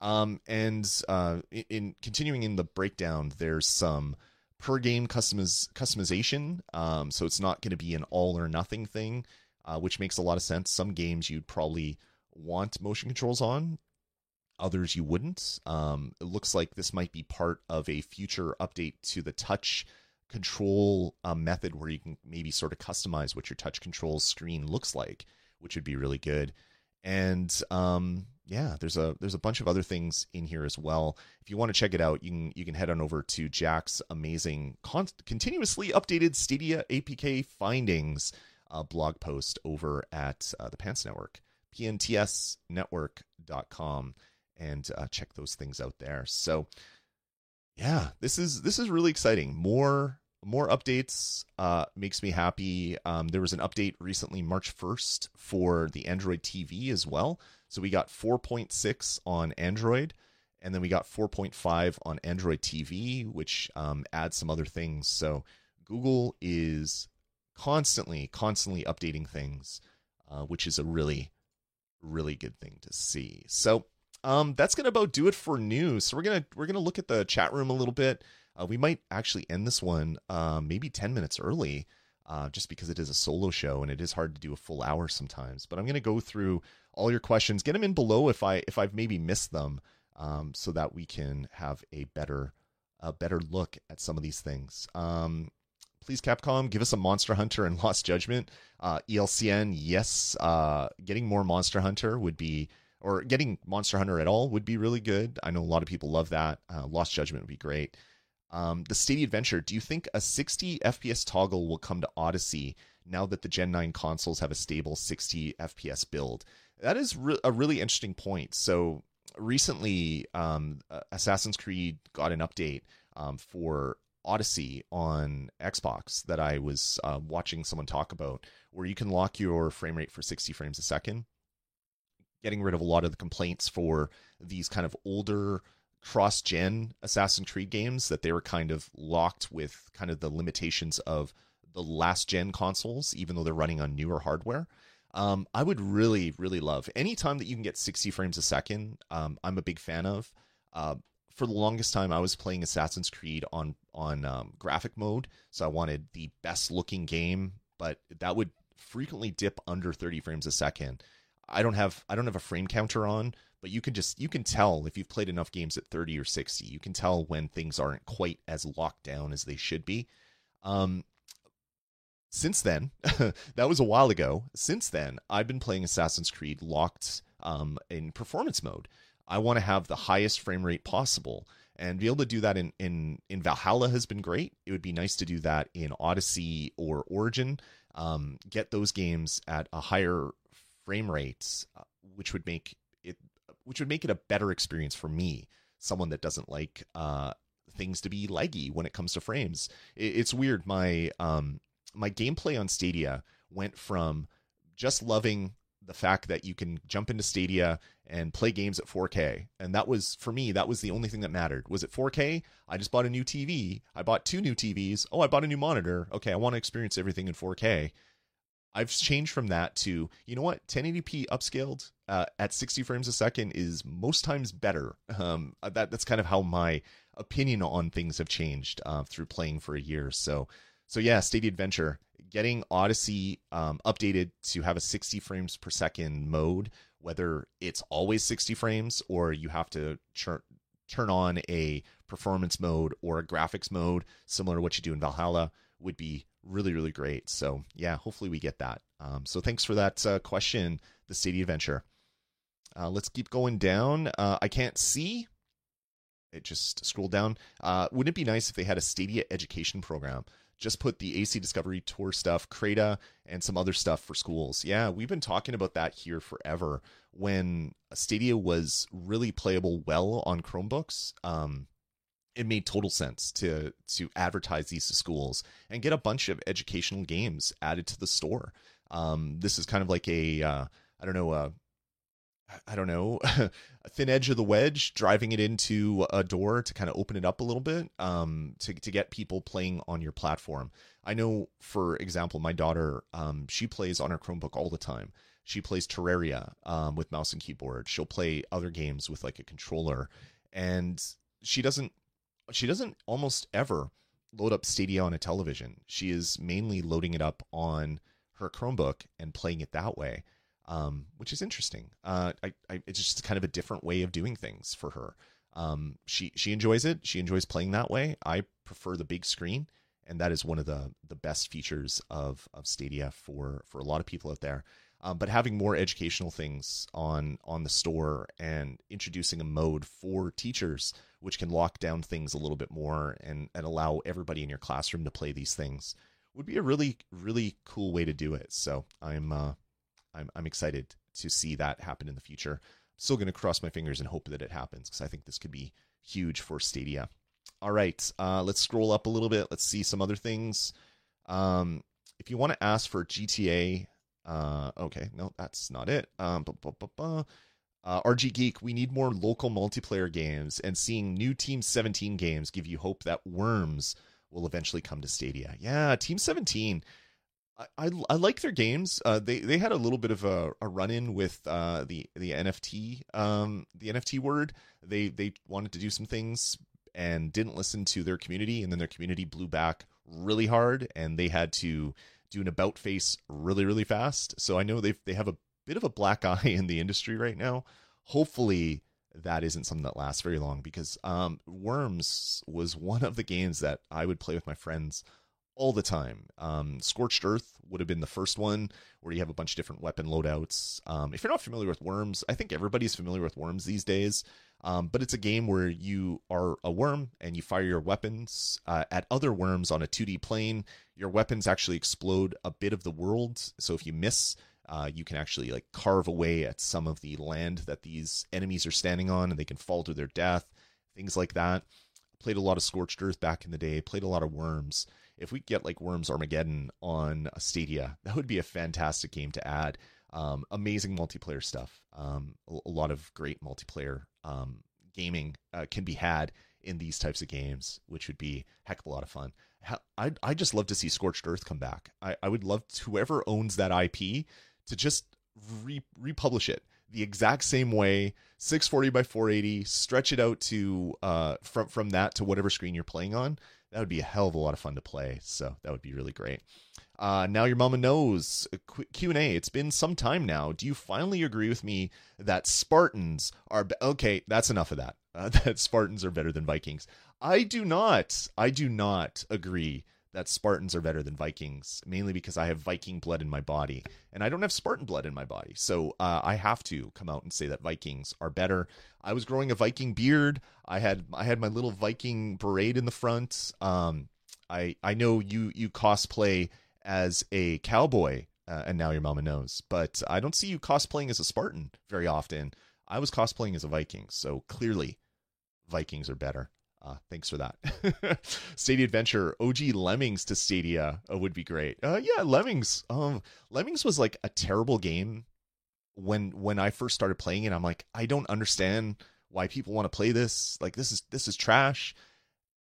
Um, and uh, in, in, continuing in the breakdown, there's some per game customiz- customization. Um, so it's not going to be an all or nothing thing, uh, which makes a lot of sense. Some games you'd probably want motion controls on, others you wouldn't. Um, it looks like this might be part of a future update to the touch control uh, method where you can maybe sort of customize what your touch control screen looks like which would be really good. And um, yeah, there's a there's a bunch of other things in here as well. If you want to check it out, you can you can head on over to Jack's amazing, con- continuously updated Stadia APK findings uh, blog post over at uh, the Pants Network, pntsnetwork.com, and uh, check those things out there. So yeah, this is this is really exciting. More more updates uh, makes me happy. Um, there was an update recently, March 1st, for the Android TV as well. So we got 4.6 on Android, and then we got 4.5 on Android TV, which um, adds some other things. So Google is constantly, constantly updating things, uh, which is a really, really good thing to see. So um, that's gonna about do it for news. So we're gonna we're gonna look at the chat room a little bit. Uh, we might actually end this one uh, maybe 10 minutes early, uh, just because it is a solo show and it is hard to do a full hour sometimes. But I'm going to go through all your questions, get them in below if I if I've maybe missed them, um, so that we can have a better a better look at some of these things. Um, please, Capcom, give us a Monster Hunter and *laughs* Lost Judgment. Uh, ELCN, yes, uh, getting more Monster Hunter would be or getting Monster Hunter at all would be really good. I know a lot of people love that. Uh, Lost Judgment would be great. Um, the Stadia Adventure, do you think a 60 FPS toggle will come to Odyssey now that the Gen 9 consoles have a stable 60 FPS build? That is re- a really interesting point. So recently, um, Assassin's Creed got an update um, for Odyssey on Xbox that I was uh, watching someone talk about, where you can lock your frame rate for 60 frames a second, getting rid of a lot of the complaints for these kind of older cross gen Assassin's Creed games that they were kind of locked with kind of the limitations of the last gen consoles, even though they're running on newer hardware. Um, I would really, really love anytime that you can get 60 frames a second. Um, I'm a big fan of. Uh, for the longest time, I was playing Assassin's Creed on on um, graphic mode, so I wanted the best looking game, but that would frequently dip under 30 frames a second. I don't have I don't have a frame counter on, but you can just you can tell if you've played enough games at 30 or 60. You can tell when things aren't quite as locked down as they should be. Um, since then, *laughs* that was a while ago. Since then, I've been playing Assassin's Creed locked um, in performance mode. I want to have the highest frame rate possible, and be able to do that in in in Valhalla has been great. It would be nice to do that in Odyssey or Origin. Um, get those games at a higher frame rates uh, which would make which would make it a better experience for me, someone that doesn't like uh, things to be leggy when it comes to frames. It, it's weird. My um, my gameplay on Stadia went from just loving the fact that you can jump into Stadia and play games at 4K. And that was for me, that was the only thing that mattered. Was it 4K? I just bought a new TV. I bought two new TVs. Oh, I bought a new monitor. Okay, I want to experience everything in 4K. I've changed from that to, you know what, 1080p upscaled uh, at 60 frames a second is most times better. Um, that that's kind of how my opinion on things have changed uh, through playing for a year. So so yeah, Stadia Adventure getting Odyssey um, updated to have a 60 frames per second mode, whether it's always 60 frames or you have to churn, turn on a performance mode or a graphics mode, similar to what you do in Valhalla, would be really, really great. So yeah, hopefully we get that. Um, so thanks for that uh, question, the Stadia Adventure. Uh, let's keep going down. Uh, I can't see. It just scrolled down. Uh, wouldn't it be nice if they had a Stadia education program? just put the AC Discovery Tour stuff, Crata, and some other stuff for schools. Yeah, we've been talking about that here forever. When Stadia was really playable well on Chromebooks, um, it made total sense to to advertise these to schools and get a bunch of educational games added to the store. Um, this is kind of like a uh, I don't know a I don't know, *laughs* a thin edge of the wedge, driving it into a door to kind of open it up a little bit um, to, to get people playing on your platform. I know, for example, my daughter, um, she plays on her Chromebook all the time. She plays Terraria um, with mouse and keyboard. She'll play other games with like a controller, and she doesn't. She doesn't almost ever load up Stadia on a television. She is mainly loading it up on her Chromebook and playing it that way um, which is interesting. Uh, I, I, it's just kind of a different way of doing things for her. Um, she she enjoys it. She enjoys playing that way. I prefer the big screen, and that is one of the the best features of of Stadia for for a lot of people out there. Um, but having more educational things on on the store and introducing a mode for teachers which can lock down things a little bit more and and allow everybody in your classroom to play these things would be a really really cool way to do it. So I'm uh, I'm I'm excited to see that happen in the future. Still going to cross my fingers and hope that it happens because I think this could be huge for Stadia. All right, uh, let's scroll up a little bit. Let's see some other things. Um, if you want to ask for GTA, uh, okay, no, that's not it. Um, uh, RG Geek, we need more local multiplayer games, and seeing new Team 17 games give you hope that Worms will eventually come to Stadia. Yeah, Team 17 I, I, like their games. Uh, they they had a little bit of a, a run in with uh, the the NFT um, the NFT word. They they wanted to do some things and didn't listen to their community, and then their community blew back really hard, and they had to do an about face really really fast. So I know they they have a bit of a black *laughs* eye in the industry right now. Hopefully that isn't something that lasts very long because um, Worms was one of the games that I would play with my friends all the time. Um, Scorched Earth would have been the first one where you have a bunch of different weapon loadouts. Um, if you're not familiar with Worms, I think everybody's familiar with Worms these days. Um, but it's a game where you are a worm and you fire your weapons uh, at other worms on a 2D plane. Your weapons actually explode a bit of the world. So if you miss, uh, you can actually like carve away at some of the land that these enemies are standing on and they can fall to their death, things like that. Played a lot of Scorched Earth back in the day, played a lot of Worms if we get like Worms Armageddon on Stadia, that would be a fantastic game to add. Um, amazing multiplayer stuff. Um, a, a, lot of great multiplayer um, gaming uh, can be had in these types of games, which would be heck of a lot of fun. I I just love to see Scorched Earth come back. I, I would love to, whoever owns that IP to just re- republish it the exact same way 640 by 480 stretch it out to uh from from that to whatever screen you're playing on that would be a hell of a lot of fun to play so that would be really great. Uh now your mama knows q&a it's been some time now. Do you finally agree with me that spartans are be- okay that's enough of that. Uh, *laughs* that spartans are better than vikings. I do not i do not agree that Spartans are better than Vikings, mainly because I have Viking blood in my body, and I don't have Spartan blood in my body. So uh, I have to come out and say that Vikings are better. I was growing a Viking beard. I had I had my little Viking beret in the front. Um, I I know you you cosplay as a cowboy, uh, and now your mama knows, but I don't see you cosplaying as a Spartan very often. I was cosplaying as a Viking, so clearly Vikings are better. Uh, thanks for that. *laughs* Stadia Adventure, OG Lemmings to Stadia uh, would be great. Uh, yeah, Lemmings. Um, Lemmings was like a terrible game when when I first started playing it. I'm like, I don't understand why people want to play this. Like, this is this is trash.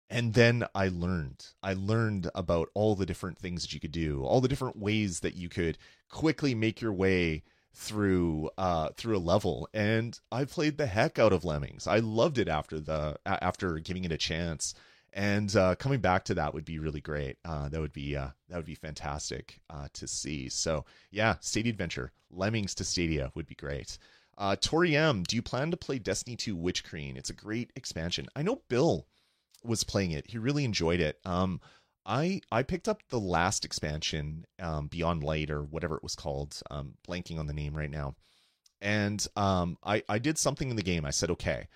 And then I learned. I learned about all the different things that you could do, all the different ways that you could quickly make your way through uh through a level and I played the heck out of Lemmings. I loved it after the after giving it a chance. And uh coming back to that would be really great. Uh that would be uh that would be fantastic uh to see. So, yeah, Stadia Adventure, Lemmings to Stadia would be great. Uh Tori M, do you plan to play Destiny 2 Witch Queen? It's a great expansion. I know Bill was playing it. He really enjoyed it. Um I I picked up the last expansion, um, Beyond Light or whatever it was called. Um, blanking on the name right now. And um, I I did something in the game. I said, okay,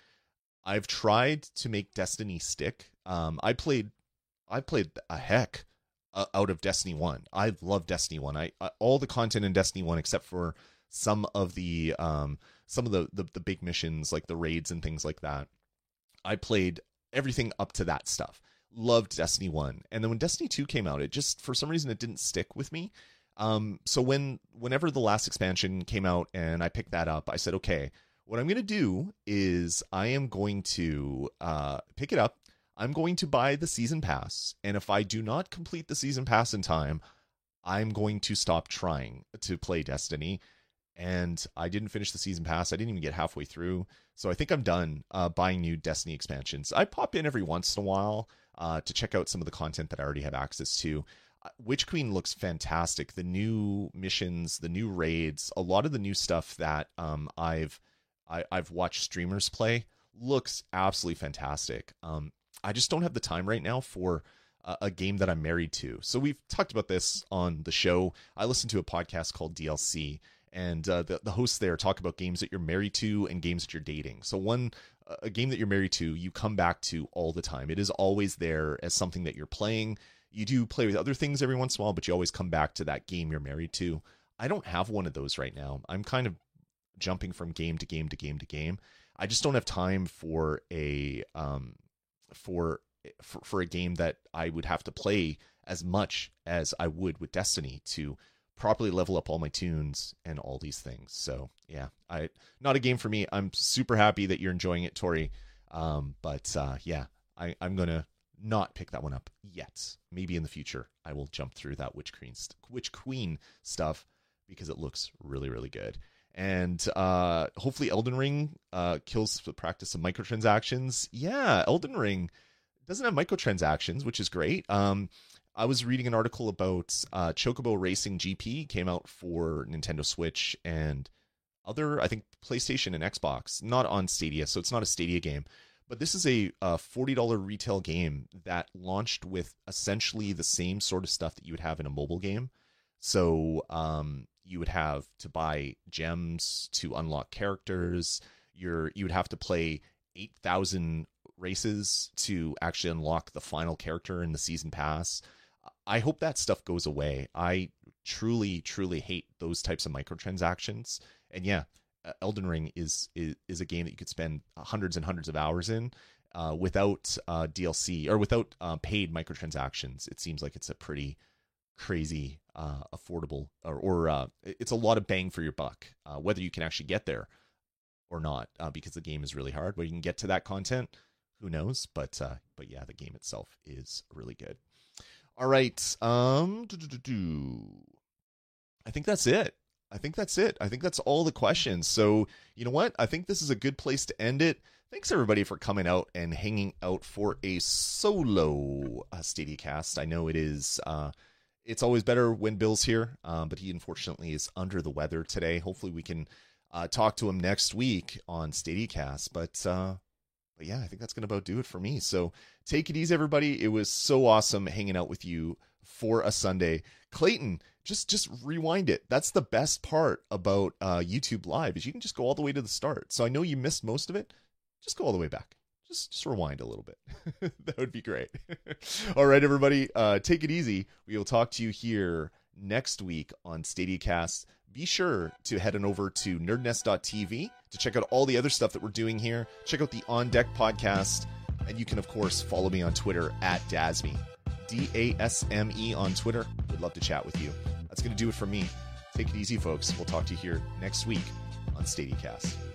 I've tried to make Destiny stick. Um, I played I played a heck uh, out of Destiny One. I love Destiny One. I, I, all the content in Destiny One except for some of the um some of the, the the big missions like the raids and things like that. I played everything up to that stuff loved Destiny 1. And then when Destiny 2 came out, it just for some reason it didn't stick with me. Um, so when whenever the last expansion came out and I picked that up, I said, okay, what I'm going to do is I am going to uh, pick it up. I'm going to buy the season pass, and if I do not complete the season pass in time, I'm going to stop trying to play Destiny. And I didn't finish the season pass. I didn't even get halfway through. So I think I'm done uh, buying new Destiny expansions. I pop in every once in a while uh, to check out some of the content that I already have access to. Uh, Witch Queen looks fantastic. The new missions, the new raids, a lot of the new stuff that um, I've I, have watched streamers play looks absolutely fantastic. Um, I just don't have the time right now for a, a game that I'm married to. So we've talked about this on the show. I listen to a podcast called DLC, and uh, the the hosts there talk about games that you're married to and games that you're dating. So one a game that you're married to, you come back to all the time. It is always there as something that you're playing. You do play with other things every once in a while, but you always come back to that game you're married to. I don't have one of those right now. I'm kind of jumping from game to game to game to game. I just don't have time for a um for for, for a game that I would have to play as much as I would with Destiny to properly level up all my toons and all these things. So yeah, I not a game for me. I'm super happy that you're enjoying it, Tori. Um, but uh, yeah, I, I'm gonna not pick that one up yet. Maybe in the future I will jump through that Witch Queen Witch Queen stuff because it looks really really good. And uh, hopefully Elden Ring uh, kills the practice of microtransactions. Yeah, Elden Ring doesn't have microtransactions, which is great. Um, I was reading an article about uh, Chocobo Racing GP came out for Nintendo Switch and other, I think, PlayStation and Xbox, not on Stadia, so it's not a Stadia game. But this is a, a $40 retail game that launched with essentially the same sort of stuff that you would have in a mobile game. So um, you would have to buy gems to unlock characters. You're you would have to play 8,000 races to actually unlock the final character in the season pass. I hope that stuff goes away. I truly, truly hate those types of microtransactions. And yeah, Elden Ring is is, is a game that you could spend hundreds and hundreds of hours in uh, without uh, DLC or without uh, paid microtransactions. It seems like it's a pretty crazy uh, affordable or, or uh, it's a lot of bang for your buck. Uh, whether you can actually get there or not, because the game is really hard. Whether you can get to that content, who knows? But but yeah, the game itself is really good. All right. Um, I think that's it. I think that's it. I think that's all the questions. So, you know what? I think this is a good place to end it. Thanks everybody for coming out and hanging out for a solo uh, Stadia cast. I know it is. Uh, it's always better when Bill's here, um, but he unfortunately is under the weather today. Hopefully, we can uh, talk to him next week on Stadia cast. But uh, but yeah, I think that's going to about do it for me. So take it easy, everybody. It was so awesome hanging out with you for a Sunday. Clayton, just just rewind it. That's the best part about uh, YouTube Live is you can just go all the way to the start. So I know you missed most of it. Just go all the way back. Just just rewind a little bit. *laughs* that would be great. *laughs* all right, everybody, uh, take it easy. We will talk to you here next week on StadiaCast be sure to head on over to nerdnest.tv to check out all the other stuff that we're doing here. Check out the On Deck podcast. And you can, of course, follow me on Twitter at Dasme, D A S M E on Twitter. Would love to chat with you. That's going to do it for me. Take it easy, folks. We'll talk to you here next week on StadiaCast.